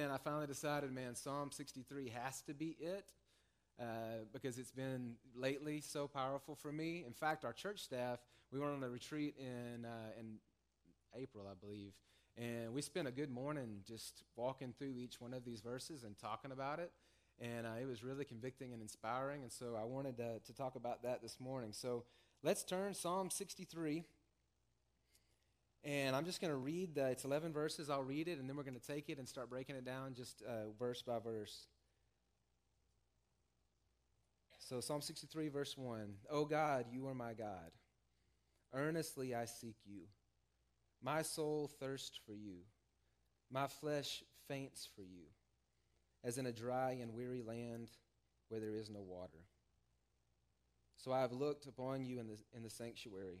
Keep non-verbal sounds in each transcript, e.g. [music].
And I finally decided, man, Psalm 63 has to be it uh, because it's been lately so powerful for me. In fact, our church staff, we went on a retreat in, uh, in April, I believe, and we spent a good morning just walking through each one of these verses and talking about it. And uh, it was really convicting and inspiring. And so I wanted to, to talk about that this morning. So let's turn Psalm 63. And I'm just going to read the, it's 11 verses. I'll read it, and then we're going to take it and start breaking it down just uh, verse by verse. So, Psalm 63, verse 1 O God, you are my God. Earnestly I seek you. My soul thirsts for you. My flesh faints for you, as in a dry and weary land where there is no water. So I have looked upon you in the, in the sanctuary,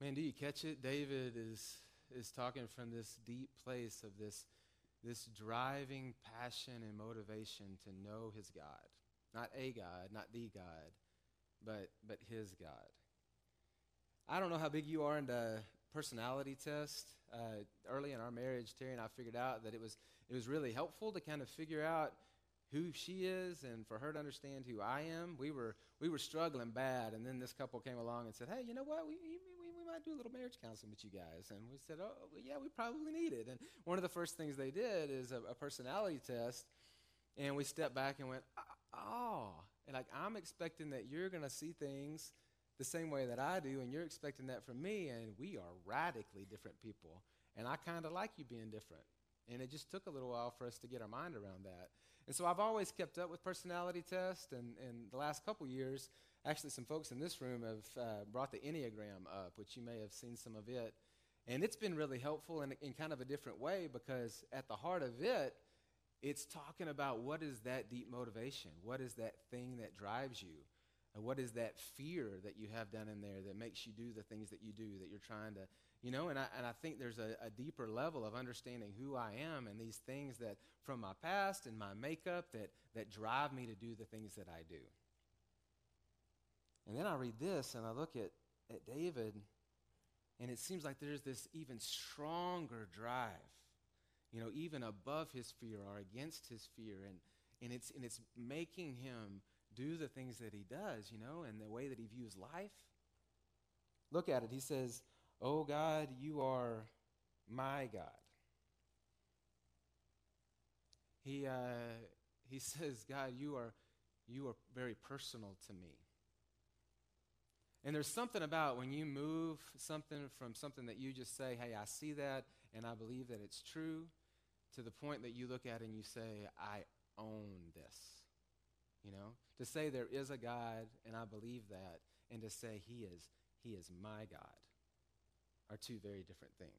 Man, do you catch it? David is, is talking from this deep place of this, this driving passion and motivation to know his God. Not a God, not the God, but, but his God. I don't know how big you are into personality test. Uh, early in our marriage, Terry and I figured out that it was, it was really helpful to kind of figure out who she is and for her to understand who I am. We were, we were struggling bad, and then this couple came along and said, Hey, you know what? We, we do a little marriage counseling with you guys. And we said, Oh, yeah, we probably need it. And one of the first things they did is a, a personality test. And we stepped back and went, Oh, and like I'm expecting that you're going to see things the same way that I do, and you're expecting that from me, and we are radically different people. And I kind of like you being different. And it just took a little while for us to get our mind around that. And so I've always kept up with personality tests, and, and the last couple years, actually, some folks in this room have uh, brought the Enneagram up, which you may have seen some of it. And it's been really helpful in, in kind of a different way because at the heart of it, it's talking about what is that deep motivation? What is that thing that drives you? And what is that fear that you have down in there that makes you do the things that you do, that you're trying to, you know? And I, and I think there's a, a deeper level of understanding who I am and these things that from my past and my makeup that, that drive me to do the things that I do. And then I read this and I look at, at David, and it seems like there's this even stronger drive, you know, even above his fear or against his fear. And, and, it's, and it's making him do the things that he does, you know, and the way that he views life. Look at it. He says, Oh God, you are my God. He, uh, he [laughs] says, God, you are, you are very personal to me. And there's something about when you move something from something that you just say, hey, I see that and I believe that it's true, to the point that you look at it and you say, I own this. You know, to say there is a God and I believe that, and to say He is, He is my God, are two very different things.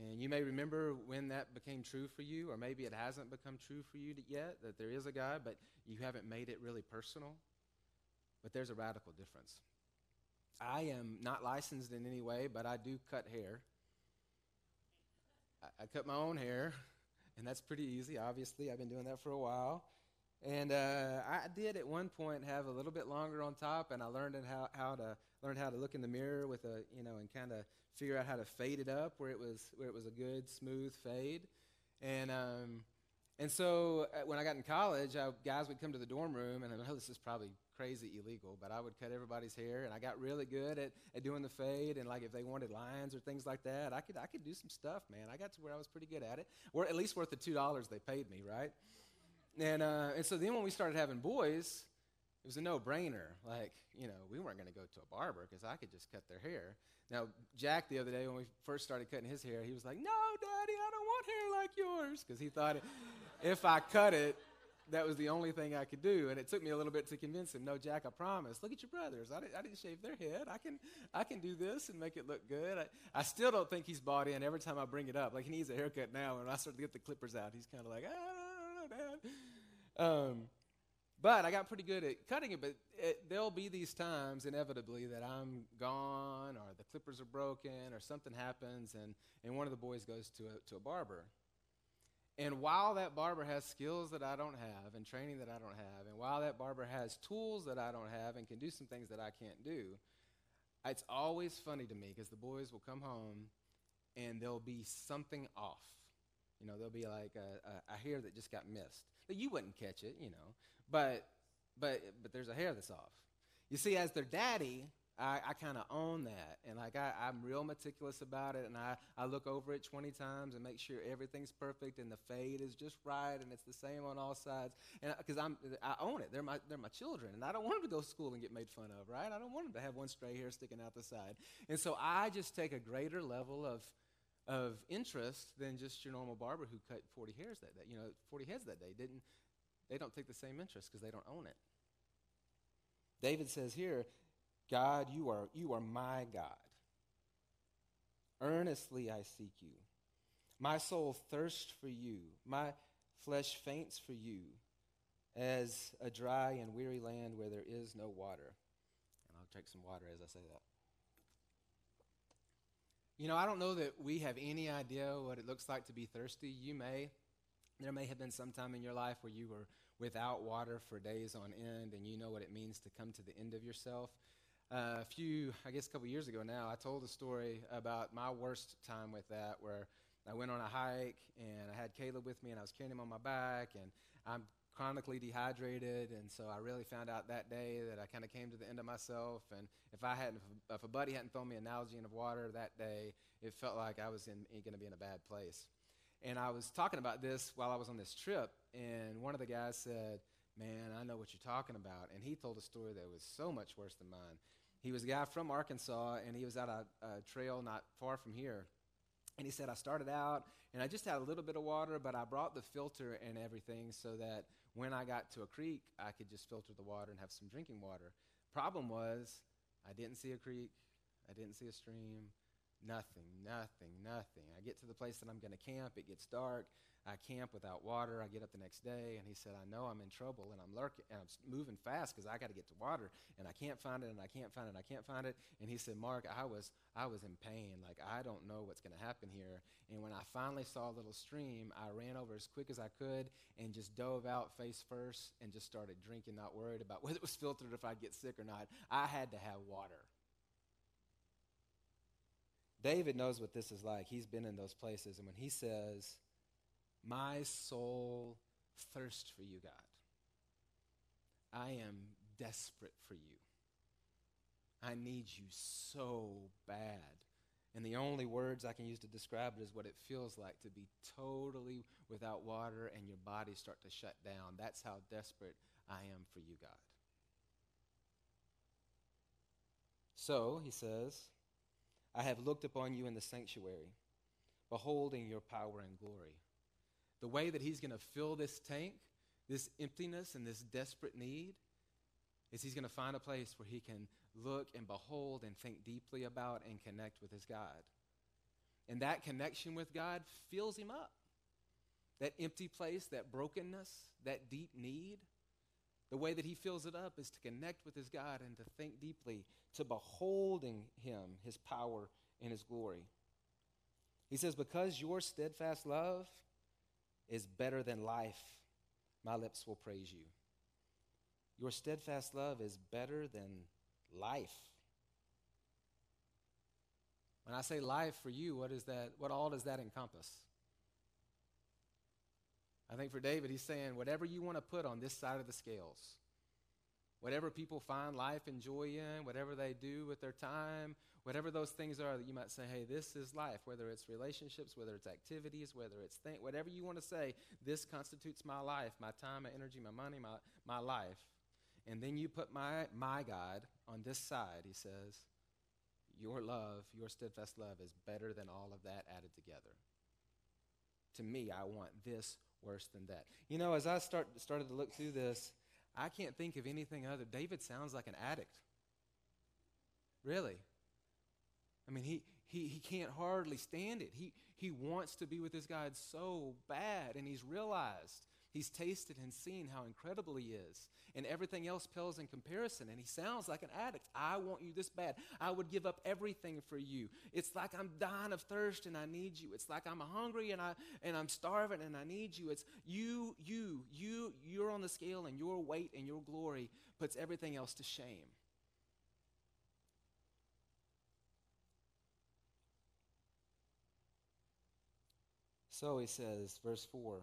And you may remember when that became true for you, or maybe it hasn't become true for you yet, that there is a God, but you haven't made it really personal. But there's a radical difference. I am not licensed in any way, but I do cut hair. I, I cut my own hair, [laughs] and that's pretty easy, obviously. I've been doing that for a while. And uh, I did at one point have a little bit longer on top, and I learned how, how to learn how to look in the mirror with a you know and kind of figure out how to fade it up where it was where it was a good smooth fade. And um, and so uh, when I got in college, I, guys would come to the dorm room, and I know this is probably crazy illegal, but I would cut everybody's hair, and I got really good at, at doing the fade. And like if they wanted lines or things like that, I could I could do some stuff, man. I got to where I was pretty good at it, or at least worth the two dollars they paid me, right? And, uh, and so then when we started having boys, it was a no-brainer. Like, you know, we weren't going to go to a barber because I could just cut their hair. Now, Jack, the other day when we first started cutting his hair, he was like, "No, Daddy, I don't want hair like yours," because he thought if I cut it, that was the only thing I could do. And it took me a little bit to convince him. No, Jack, I promise. Look at your brothers. I, didn't, I didn't shave their head. I can, I can do this and make it look good. I, I still don't think he's bought in. Every time I bring it up, like he needs a haircut now, and I start to get the clippers out, he's kind of like, "Ah, Dad." Um, but I got pretty good at cutting it. But it, there'll be these times, inevitably, that I'm gone, or the clippers are broken, or something happens, and, and one of the boys goes to a, to a barber. And while that barber has skills that I don't have, and training that I don't have, and while that barber has tools that I don't have, and can do some things that I can't do, it's always funny to me because the boys will come home and there'll be something off. You know, there'll be like a, a, a hair that just got missed. But you wouldn't catch it, you know. But but but there's a hair that's off. You see, as their daddy, I, I kind of own that. And like I, I'm real meticulous about it and I, I look over it 20 times and make sure everything's perfect and the fade is just right and it's the same on all sides. And uh, because I'm I own it. They're my they're my children and I don't want them to go to school and get made fun of, right? I don't want them to have one stray hair sticking out the side. And so I just take a greater level of of interest than just your normal barber who cut 40 hairs that day, you know, 40 heads that day. Didn't they don't take the same interest because they don't own it. David says here, God, you are, you are my God. Earnestly I seek you. My soul thirsts for you. My flesh faints for you as a dry and weary land where there is no water. And I'll take some water as I say that. You know, I don't know that we have any idea what it looks like to be thirsty. You may. There may have been some time in your life where you were without water for days on end, and you know what it means to come to the end of yourself. Uh, a few, I guess a couple years ago now, I told a story about my worst time with that, where I went on a hike and I had Caleb with me, and I was carrying him on my back, and I'm chronically dehydrated, and so I really found out that day that I kind of came to the end of myself. And if I hadn't, if a buddy hadn't thrown me a Nalgene of water that day, it felt like I was going to be in a bad place. And I was talking about this while I was on this trip, and one of the guys said, Man, I know what you're talking about. And he told a story that was so much worse than mine. He was a guy from Arkansas, and he was at a, a trail not far from here. And he said, I started out, and I just had a little bit of water, but I brought the filter and everything so that when I got to a creek, I could just filter the water and have some drinking water. Problem was, I didn't see a creek, I didn't see a stream, Nothing, nothing, nothing. I get to the place that I'm going to camp. It gets dark. I camp without water. I get up the next day, and he said, I know I'm in trouble, and I'm lurking, and I'm moving fast because I got to get to water, and I can't find it, and I can't find it, and I can't find it. And he said, Mark, I was, I was in pain. Like, I don't know what's going to happen here. And when I finally saw a little stream, I ran over as quick as I could and just dove out face first and just started drinking, not worried about [laughs] whether it was filtered, if I'd get sick or not. I had to have water. David knows what this is like. He's been in those places. And when he says, My soul thirsts for you, God, I am desperate for you. I need you so bad. And the only words I can use to describe it is what it feels like to be totally without water and your body start to shut down. That's how desperate I am for you, God. So, he says, I have looked upon you in the sanctuary, beholding your power and glory. The way that he's going to fill this tank, this emptiness and this desperate need, is he's going to find a place where he can look and behold and think deeply about and connect with his God. And that connection with God fills him up. That empty place, that brokenness, that deep need, the way that he fills it up is to connect with his God and to think deeply, to beholding him, his power and his glory. He says, Because your steadfast love is better than life, my lips will praise you. Your steadfast love is better than life. When I say life for you, what is that? What all does that encompass? I think for David, he's saying, whatever you want to put on this side of the scales, whatever people find life and joy in, whatever they do with their time, whatever those things are that you might say, hey, this is life, whether it's relationships, whether it's activities, whether it's th- whatever you want to say, this constitutes my life, my time, my energy, my money, my, my life. And then you put my, my God on this side, he says, your love, your steadfast love is better than all of that added together. To me, I want this worse than that. You know, as I start, started to look through this, I can't think of anything other. David sounds like an addict. Really. I mean, he, he, he can't hardly stand it. He, he wants to be with his God so bad, and he's realized He's tasted and seen how incredible he is, and everything else pales in comparison. And he sounds like an addict. I want you this bad. I would give up everything for you. It's like I'm dying of thirst and I need you. It's like I'm hungry and I and I'm starving and I need you. It's you, you, you, you're on the scale, and your weight and your glory puts everything else to shame. So he says, verse 4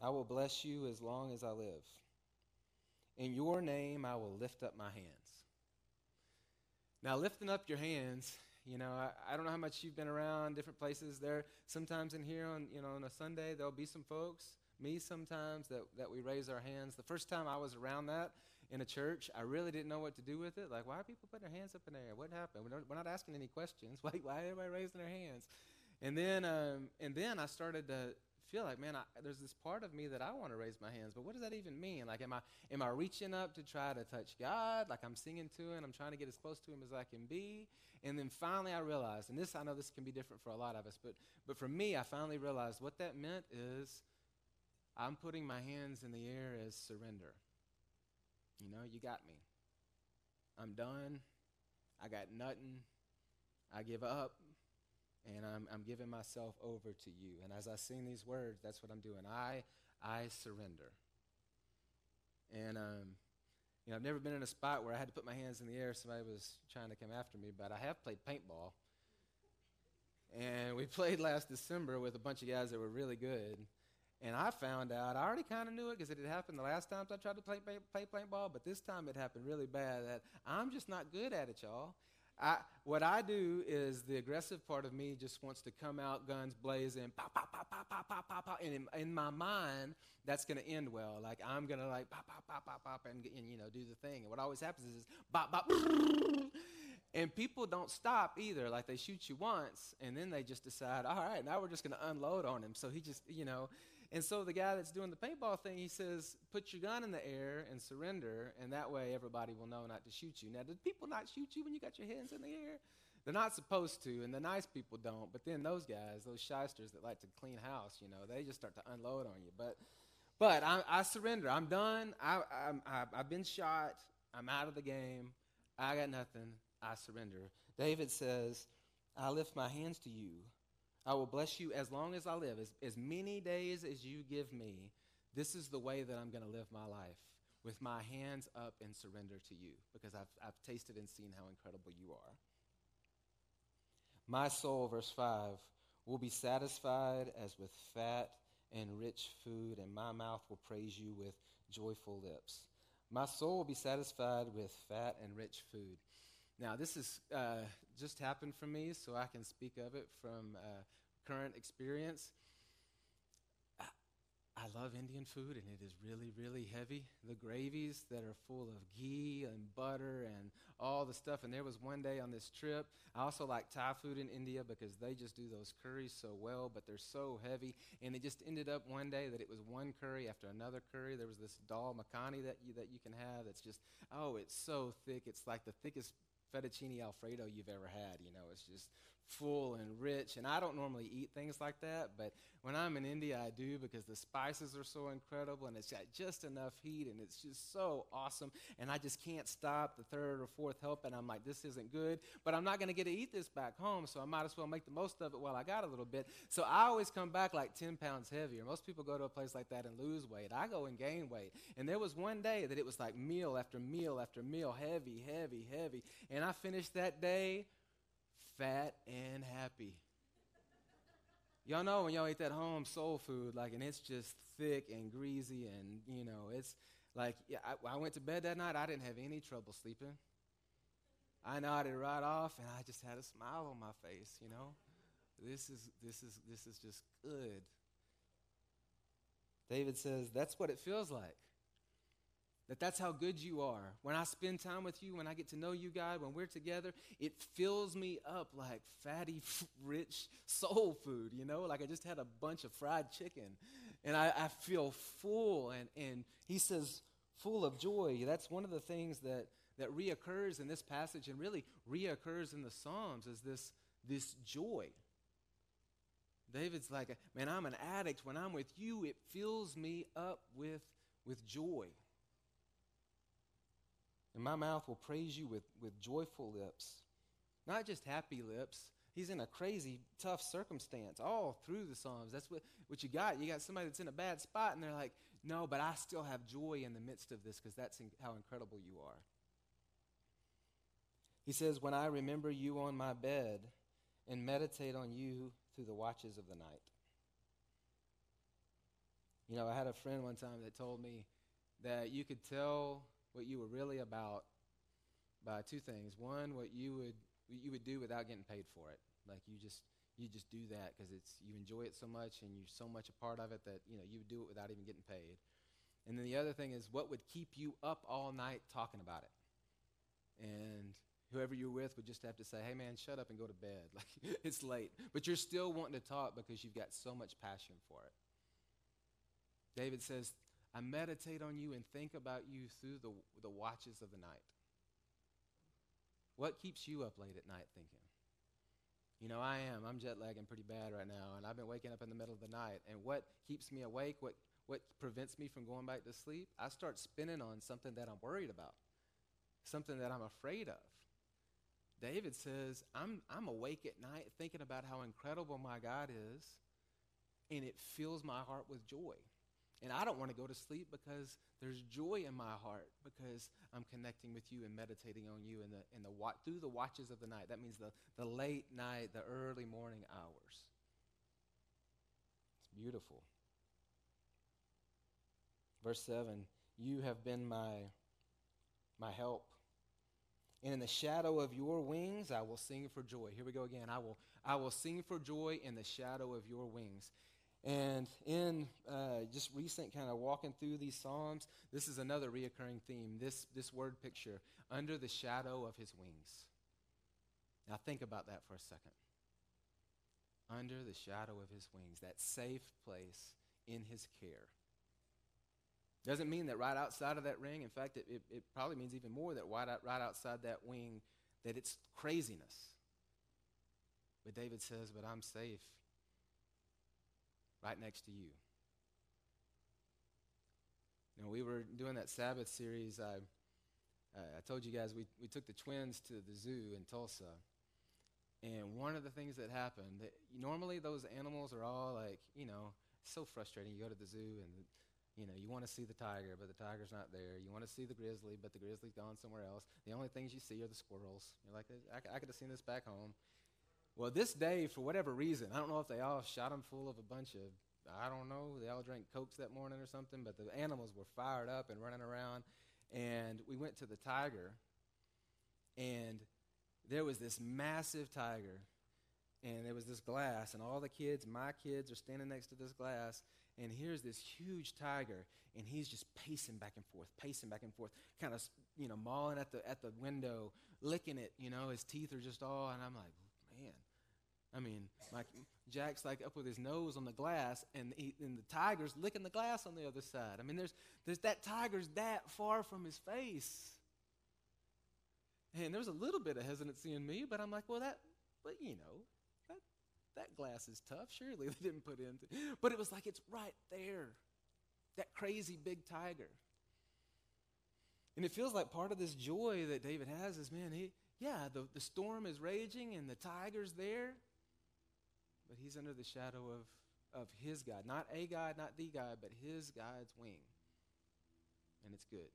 I will bless you as long as I live. In your name, I will lift up my hands. Now, lifting up your hands, you know, I, I, don't know how much you've been around different places. There, sometimes in here on, you know, on a Sunday, there'll be some folks, me sometimes, that, that we raise our hands. The first time I was around that in a church, I really didn't know what to do with it. Like, why are people putting their hands up in the air? What happened? We're not, we're not asking any questions. [laughs] Why, why everybody raising their hands? And then, um, and then I started to feel like, man, I, there's this part of me that I want to raise my hands, but what does that even mean? Like, am I am I reaching up to try to touch God? Like I'm singing to Him, I'm trying to get as close to Him as I can be. And then finally, I realized, and this I know this can be different for a lot of us, but but for me, I finally realized what that meant is I'm putting my hands in the air as surrender. You know, you got me. I'm done. I got nothing. I give up and I'm, I'm giving myself over to you. And as I sing these words, that's what I'm doing. I, I surrender. And, um, you know, I've never been in a spot where I had to put my hands in the air. Somebody was trying to come after me, but I have played paintball. And we [laughs] played last December with a bunch of guys that were really good. And I found out, I already kind of knew it because it had happened the last times I tried to play, play, play paintball, but this time it happened really bad that I'm just not good at it, y'all. I, what I do is the aggressive part of me just wants to come out, guns blazing, pop, pop, pop, pop, pop, pop, pop, pop. And in, in my mind, that's going to end well. Like I'm going to like pop, pop, pop, pop, pop, and, and you know do the thing. And what always happens is bop, bop, and people don't stop either. Like they shoot you once, and then they just decide, all right, now we're just going to unload on him. So he just, you know, and so the guy that's doing the paintball thing, he says, put your gun in the air and surrender, and that way everybody will know not to shoot you. Now, do people not shoot you when you got your hands in the air? They're not supposed to, and the nice people don't. But then those guys, those shysters that like to clean house, you know, they just start to unload on you. But, but I, I surrender. I'm done. I, I, I've been shot. I'm out of the game. I got nothing. I surrender. David says, I lift my hands to you. I will bless you as long as I live, as, as many days as you give me. This is the way that I'm going to live my life, with my hands up in surrender to you, because I've, I've tasted and seen how incredible you are. My soul, verse 5, will be satisfied as with fat and rich food, and my mouth will praise you with joyful lips. My soul will be satisfied with fat and rich food. Now, this has uh, just happened for me, so I can speak of it from uh, current experience. I, I love Indian food, and it is really, really heavy. The gravies that are full of ghee and butter and all the stuff. And there was one day on this trip, I also like Thai food in India because they just do those curries so well, but they're so heavy. And it just ended up one day that it was one curry after another curry. There was this dal makhani that you, that you can have that's just, oh, it's so thick. It's like the thickest fettuccine alfredo you've ever had. You know, it's just full and rich. And I don't normally eat things like that, but when I'm in India, I do because the spices are so incredible and it's got just enough heat and it's just so awesome. And I just can't stop the third or fourth help. And I'm like, this isn't good, but I'm not going to get to eat this back home, so I might as well make the most of it while I got a little bit. So I always come back like 10 pounds heavier. Most people go to a place like that and lose weight. I go and gain weight. And there was one day that it was like meal after meal after meal, heavy, heavy, heavy. And I finished that day fat and happy. Y'all know when y'all eat that home soul food, like, and it's just thick and greasy, and you know, it's like, yeah, I, I went to bed that night. I didn't have any trouble sleeping. I nodded right off, and I just had a smile on my face, you know. This is, this is, this is just good. David says, that's what it feels like. That that's how good you are. When I spend time with you, when I get to know you, God, when we're together, it fills me up like fatty, [laughs] rich soul food, you know? Like I just had a bunch of fried chicken. And I, I feel full. And, and he says, full of joy. That's one of the things that, that reoccurs in this passage and really reoccurs in the Psalms is this, this joy. David's like, man, I'm an addict. When I'm with you, it fills me up with, with joy. And my mouth will praise you with, with joyful lips, not just happy lips. He's in a crazy, tough circumstance all through the Psalms. That's what, what you got. You got somebody that's in a bad spot, and they're like, no, but I still have joy in the midst of this because that's in, how incredible you are. He says, When I remember you on my bed and meditate on you through the watches of the night. You know, I had a friend one time that told me that you could tell what you were really about by two things. One, what you would you would do without getting paid for it. Like you just you just do that because it's you enjoy it so much and you're so much a part of it that you know you would do it without even getting paid. And then the other thing is what would keep you up all night talking about it. And whoever you're with would just have to say, "Hey man, shut up and go to bed. [laughs] Like it's late." But you're still wanting to talk because you've got so much passion for it. David says, "I meditate on you and think about you through the the watches of the night." What keeps you up late at night thinking? You know, I am. I'm jet lagging pretty bad right now, and I've been waking up in the middle of the night. And what keeps me awake, what, what prevents me from going back to sleep, I start spinning on something that I'm worried about, something that I'm afraid of. David says, I'm, I'm awake at night thinking about how incredible my God is, and it fills my heart with joy. And I don't want to go to sleep because there's joy in my heart because I'm connecting with you and meditating on you in the, in the through the watches of the night. That means the, the late night, the early morning hours. It's beautiful. Verse 7 You have been my, my help. And in the shadow of your wings, I will sing for joy. Here we go again. I will, I will sing for joy in the shadow of your wings. And in uh, just recent kind of walking through these Psalms, this is another reoccurring theme this, this word picture under the shadow of his wings. Now, think about that for a second. Under the shadow of his wings, that safe place in his care. Doesn't mean that right outside of that ring, in fact, it, it, it probably means even more that right, out, right outside that wing, that it's craziness. But David says, But I'm safe right next to you. You know, we were doing that Sabbath series. I, I told you guys we, we took the twins to the zoo in Tulsa. And one of the things that happened, that normally those animals are all like, you know, so frustrating. You go to the zoo and, you know, you want to see the tiger, but the tiger's not there. You want to see the grizzly, but the grizzly's gone somewhere else. The only things you see are the squirrels. You're like, I, I could have seen this back home. Well, this day, for whatever reason, I don't know if they all shot them full of a bunch of, I don't know, they all drank Cokes that morning or something, but the animals were fired up and running around. And we went to the tiger, and there was this massive tiger, and there was this glass, and all the kids, my kids, are standing next to this glass, and here's this huge tiger, and he's just pacing back and forth, pacing back and forth, kind of, you know, mauling at the at the window, licking it. You know, his teeth are just all, and I'm like, man, I mean, like Jack's like up with his nose on the glass, and, he, and the tiger's licking the glass on the other side. I mean, there's, there's that tiger's that far from his face. And there was a little bit of hesitancy in me, but I'm like, well, that, but you know, that, that glass is tough. Surely they didn't put in. But it was like it's right there, that crazy big tiger. And it feels like part of this joy that David has is, man, he, yeah, the, the storm is raging and the tiger's there, but he's under the shadow of, of his God. Not a God, not the God, but his God's wing. And it's good.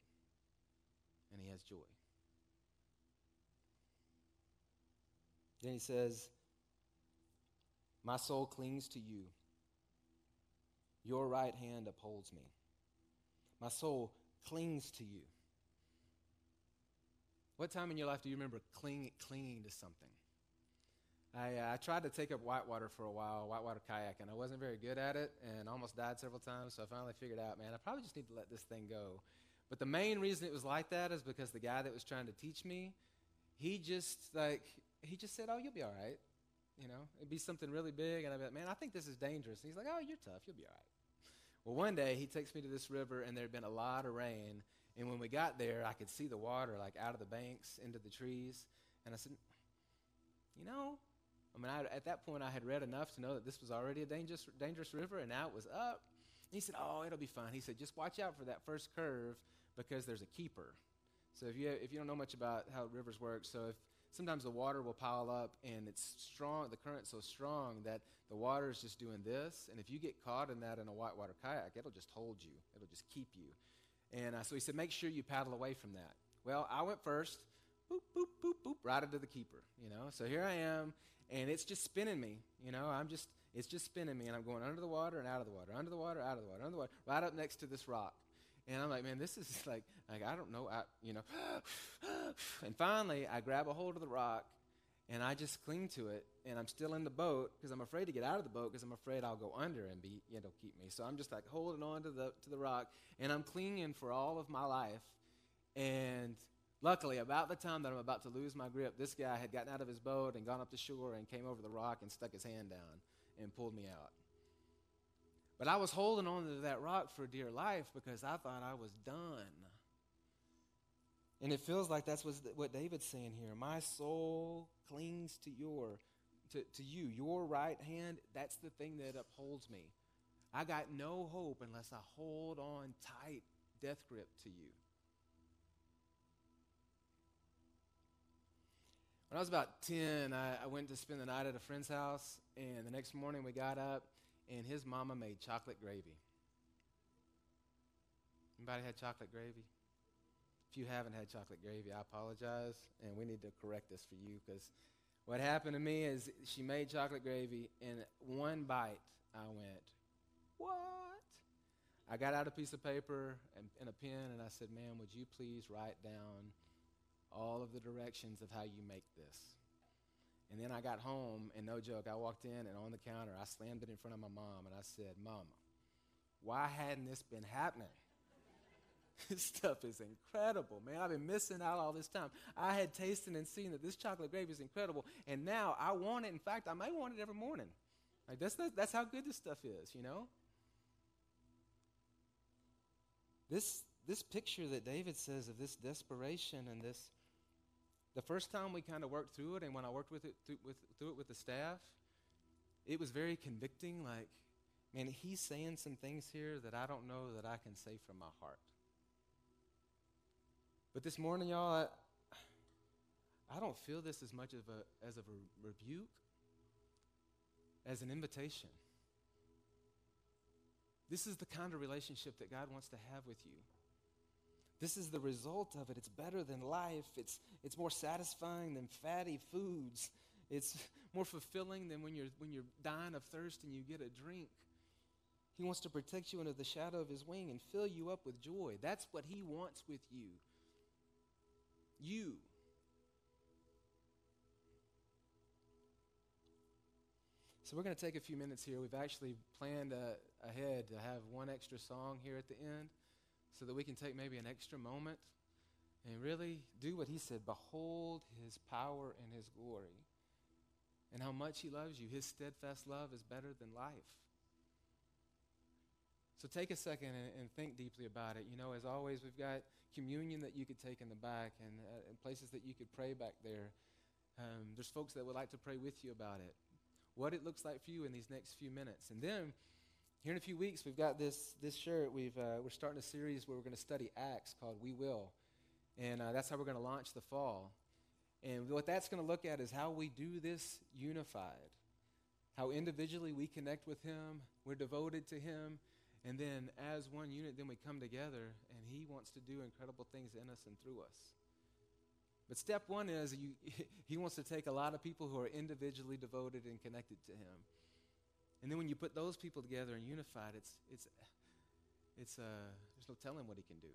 And he has joy. Then he says, My soul clings to you. Your right hand upholds me. My soul clings to you. What time in your life do you remember cling, clinging to something? I, uh, I tried to take up whitewater for a while, whitewater kayak, and I wasn't very good at it and almost died several times. So I finally figured out, man, I probably just need to let this thing go. But the main reason it was like that is because the guy that was trying to teach me, he just like he just said, "Oh, you'll be all right." You know, it'd be something really big, and I'd be like, "Man, I think this is dangerous." And he's like, "Oh, you're tough. You'll be all right." Well, one day he takes me to this river, and there had been a lot of rain. And when we got there, I could see the water like out of the banks into the trees. And I said, "You know, I mean, I, at that point, I had read enough to know that this was already a dangerous, dangerous river, and now it was up. And he said, "Oh, it'll be fine." He said, "Just watch out for that first curve because there's a keeper." So if you if you don't know much about how rivers work, so if sometimes the water will pile up and it's strong, the current's so strong that the water is just doing this, and if you get caught in that in a whitewater kayak, it'll just hold you. It'll just keep you. And uh, so he said, make sure you paddle away from that. Well, I went first, boop, boop, boop, boop, right into the keeper, you know. So here I am, and it's just spinning me. You know, I'm just, it's just spinning me, and I'm going under the water and out of the water, under the water, out of the water, under the water, right up next to this rock. And I'm like, man, this is [laughs] like, like I don't know, I, you know. [sighs] and finally, I grab a hold of the rock, and I just cling to it, and I'm still in the boat because I'm afraid to get out of the boat because I'm afraid I'll go under and be, you know, keep me. So I'm just like holding on to the to the rock, and I'm clinging for all of my life, and Luckily, about the time that I'm about to lose my grip, this guy had gotten out of his boat and gone up to shore and came over the rock and stuck his hand down and pulled me out. But I was holding on to that rock for dear life because I thought I was done. And it feels like that's what David's saying here. My soul clings to your to, to you. Your right hand, that's the thing that upholds me. I got no hope unless I hold on tight, death grip to you. When I was about 10, I, I, went to spend the night at a friend's house, and the next morning we got up, and his mama made chocolate gravy. Anybody had chocolate gravy? If you haven't had chocolate gravy, I apologize, and we need to correct this for you because what happened to me is she made chocolate gravy, and one bite, I went, What? I got out a piece of paper and, and a pen, and I said, Ma'am, would you please write down all of the directions of how you make this. And then I got home, and no joke, I walked in and on the counter, I slammed it in front of my mom, and I said, Mama, why hadn't this been happening? [laughs] this stuff is incredible, man. I've been missing out all this time. I had tasted and seen that this chocolate gravy is incredible, and now I want it. In fact, I may want it every morning. Like that's, that's how good this stuff is, you know? This, this picture that David says of this desperation and this the first time we kind of worked through it, and when I worked with it through, with, through it with the staff, it was very convicting. Like, man, he's saying some things here that I don't know that I can say from my heart. But this morning, y'all, I, I don't feel this as much of a, as of a rebuke as an invitation. This is the kind of relationship that God wants to have with you. This is the result of it. It's better than life. It's, it's more satisfying than fatty foods. It's [laughs] more fulfilling than when you're, when you're dying of thirst and you get a drink. He wants to protect you under the shadow of his wing and fill you up with joy. That's what he wants with you. You. So we're going to take a few minutes here. We've actually planned uh, ahead to have one extra song here at the end so that we can take maybe an extra moment and really do what he said behold his power and his glory and how much he loves you. His steadfast love is better than life. So take a second and, and, think deeply about it. You know, as always, we've got communion that you could take in the back and, uh, and places that you could pray back there. Um, there's folks that would like to pray with you about it. What it looks like for you in these next few minutes. And then here in a few weeks, we've got this, this shirt. We've, uh, we're starting a series where we're going to study Acts called We Will. And uh, that's how we're going to launch the fall. And what that's going to look at is how we do this unified. How individually we connect with Him, we're devoted to Him, and then as one unit, then we come together, and He wants to do incredible things in us and through us. But step one is you, [laughs] He wants to take a lot of people who are individually devoted and connected to Him and then when you put those people together and unified, it's, it's, it's, uh, there's no telling what he can do.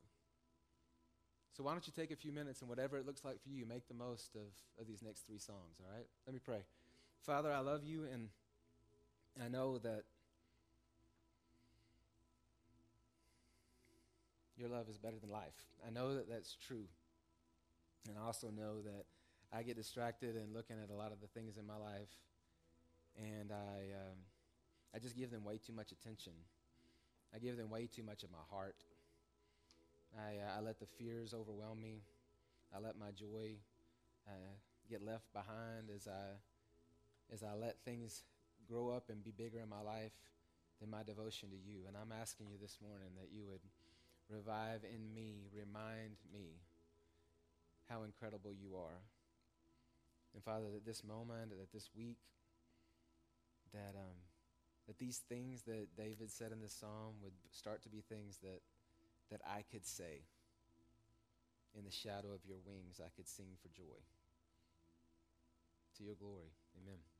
So why don't you take a few minutes and whatever it looks like for you, make the most of, of these next three songs, all right? Let me pray. Father, I love you, and I know that your love is better than life. I know that that's true. And I also know that I get distracted and looking at a lot of the things in my life, and I, um, I just give them way too much attention. I give them way too much of my heart. I, uh, I let the fears overwhelm me. I let my joy uh, get left behind as I, as I let things grow up and be bigger in my life than my devotion to you. And I'm asking you this morning that you would revive in me, remind me how incredible you are. And Father, that this moment, that this week, that um, that these things that David said in the psalm would start to be things that that I could say. In the shadow of your wings, I could sing for joy. To your glory. Amen.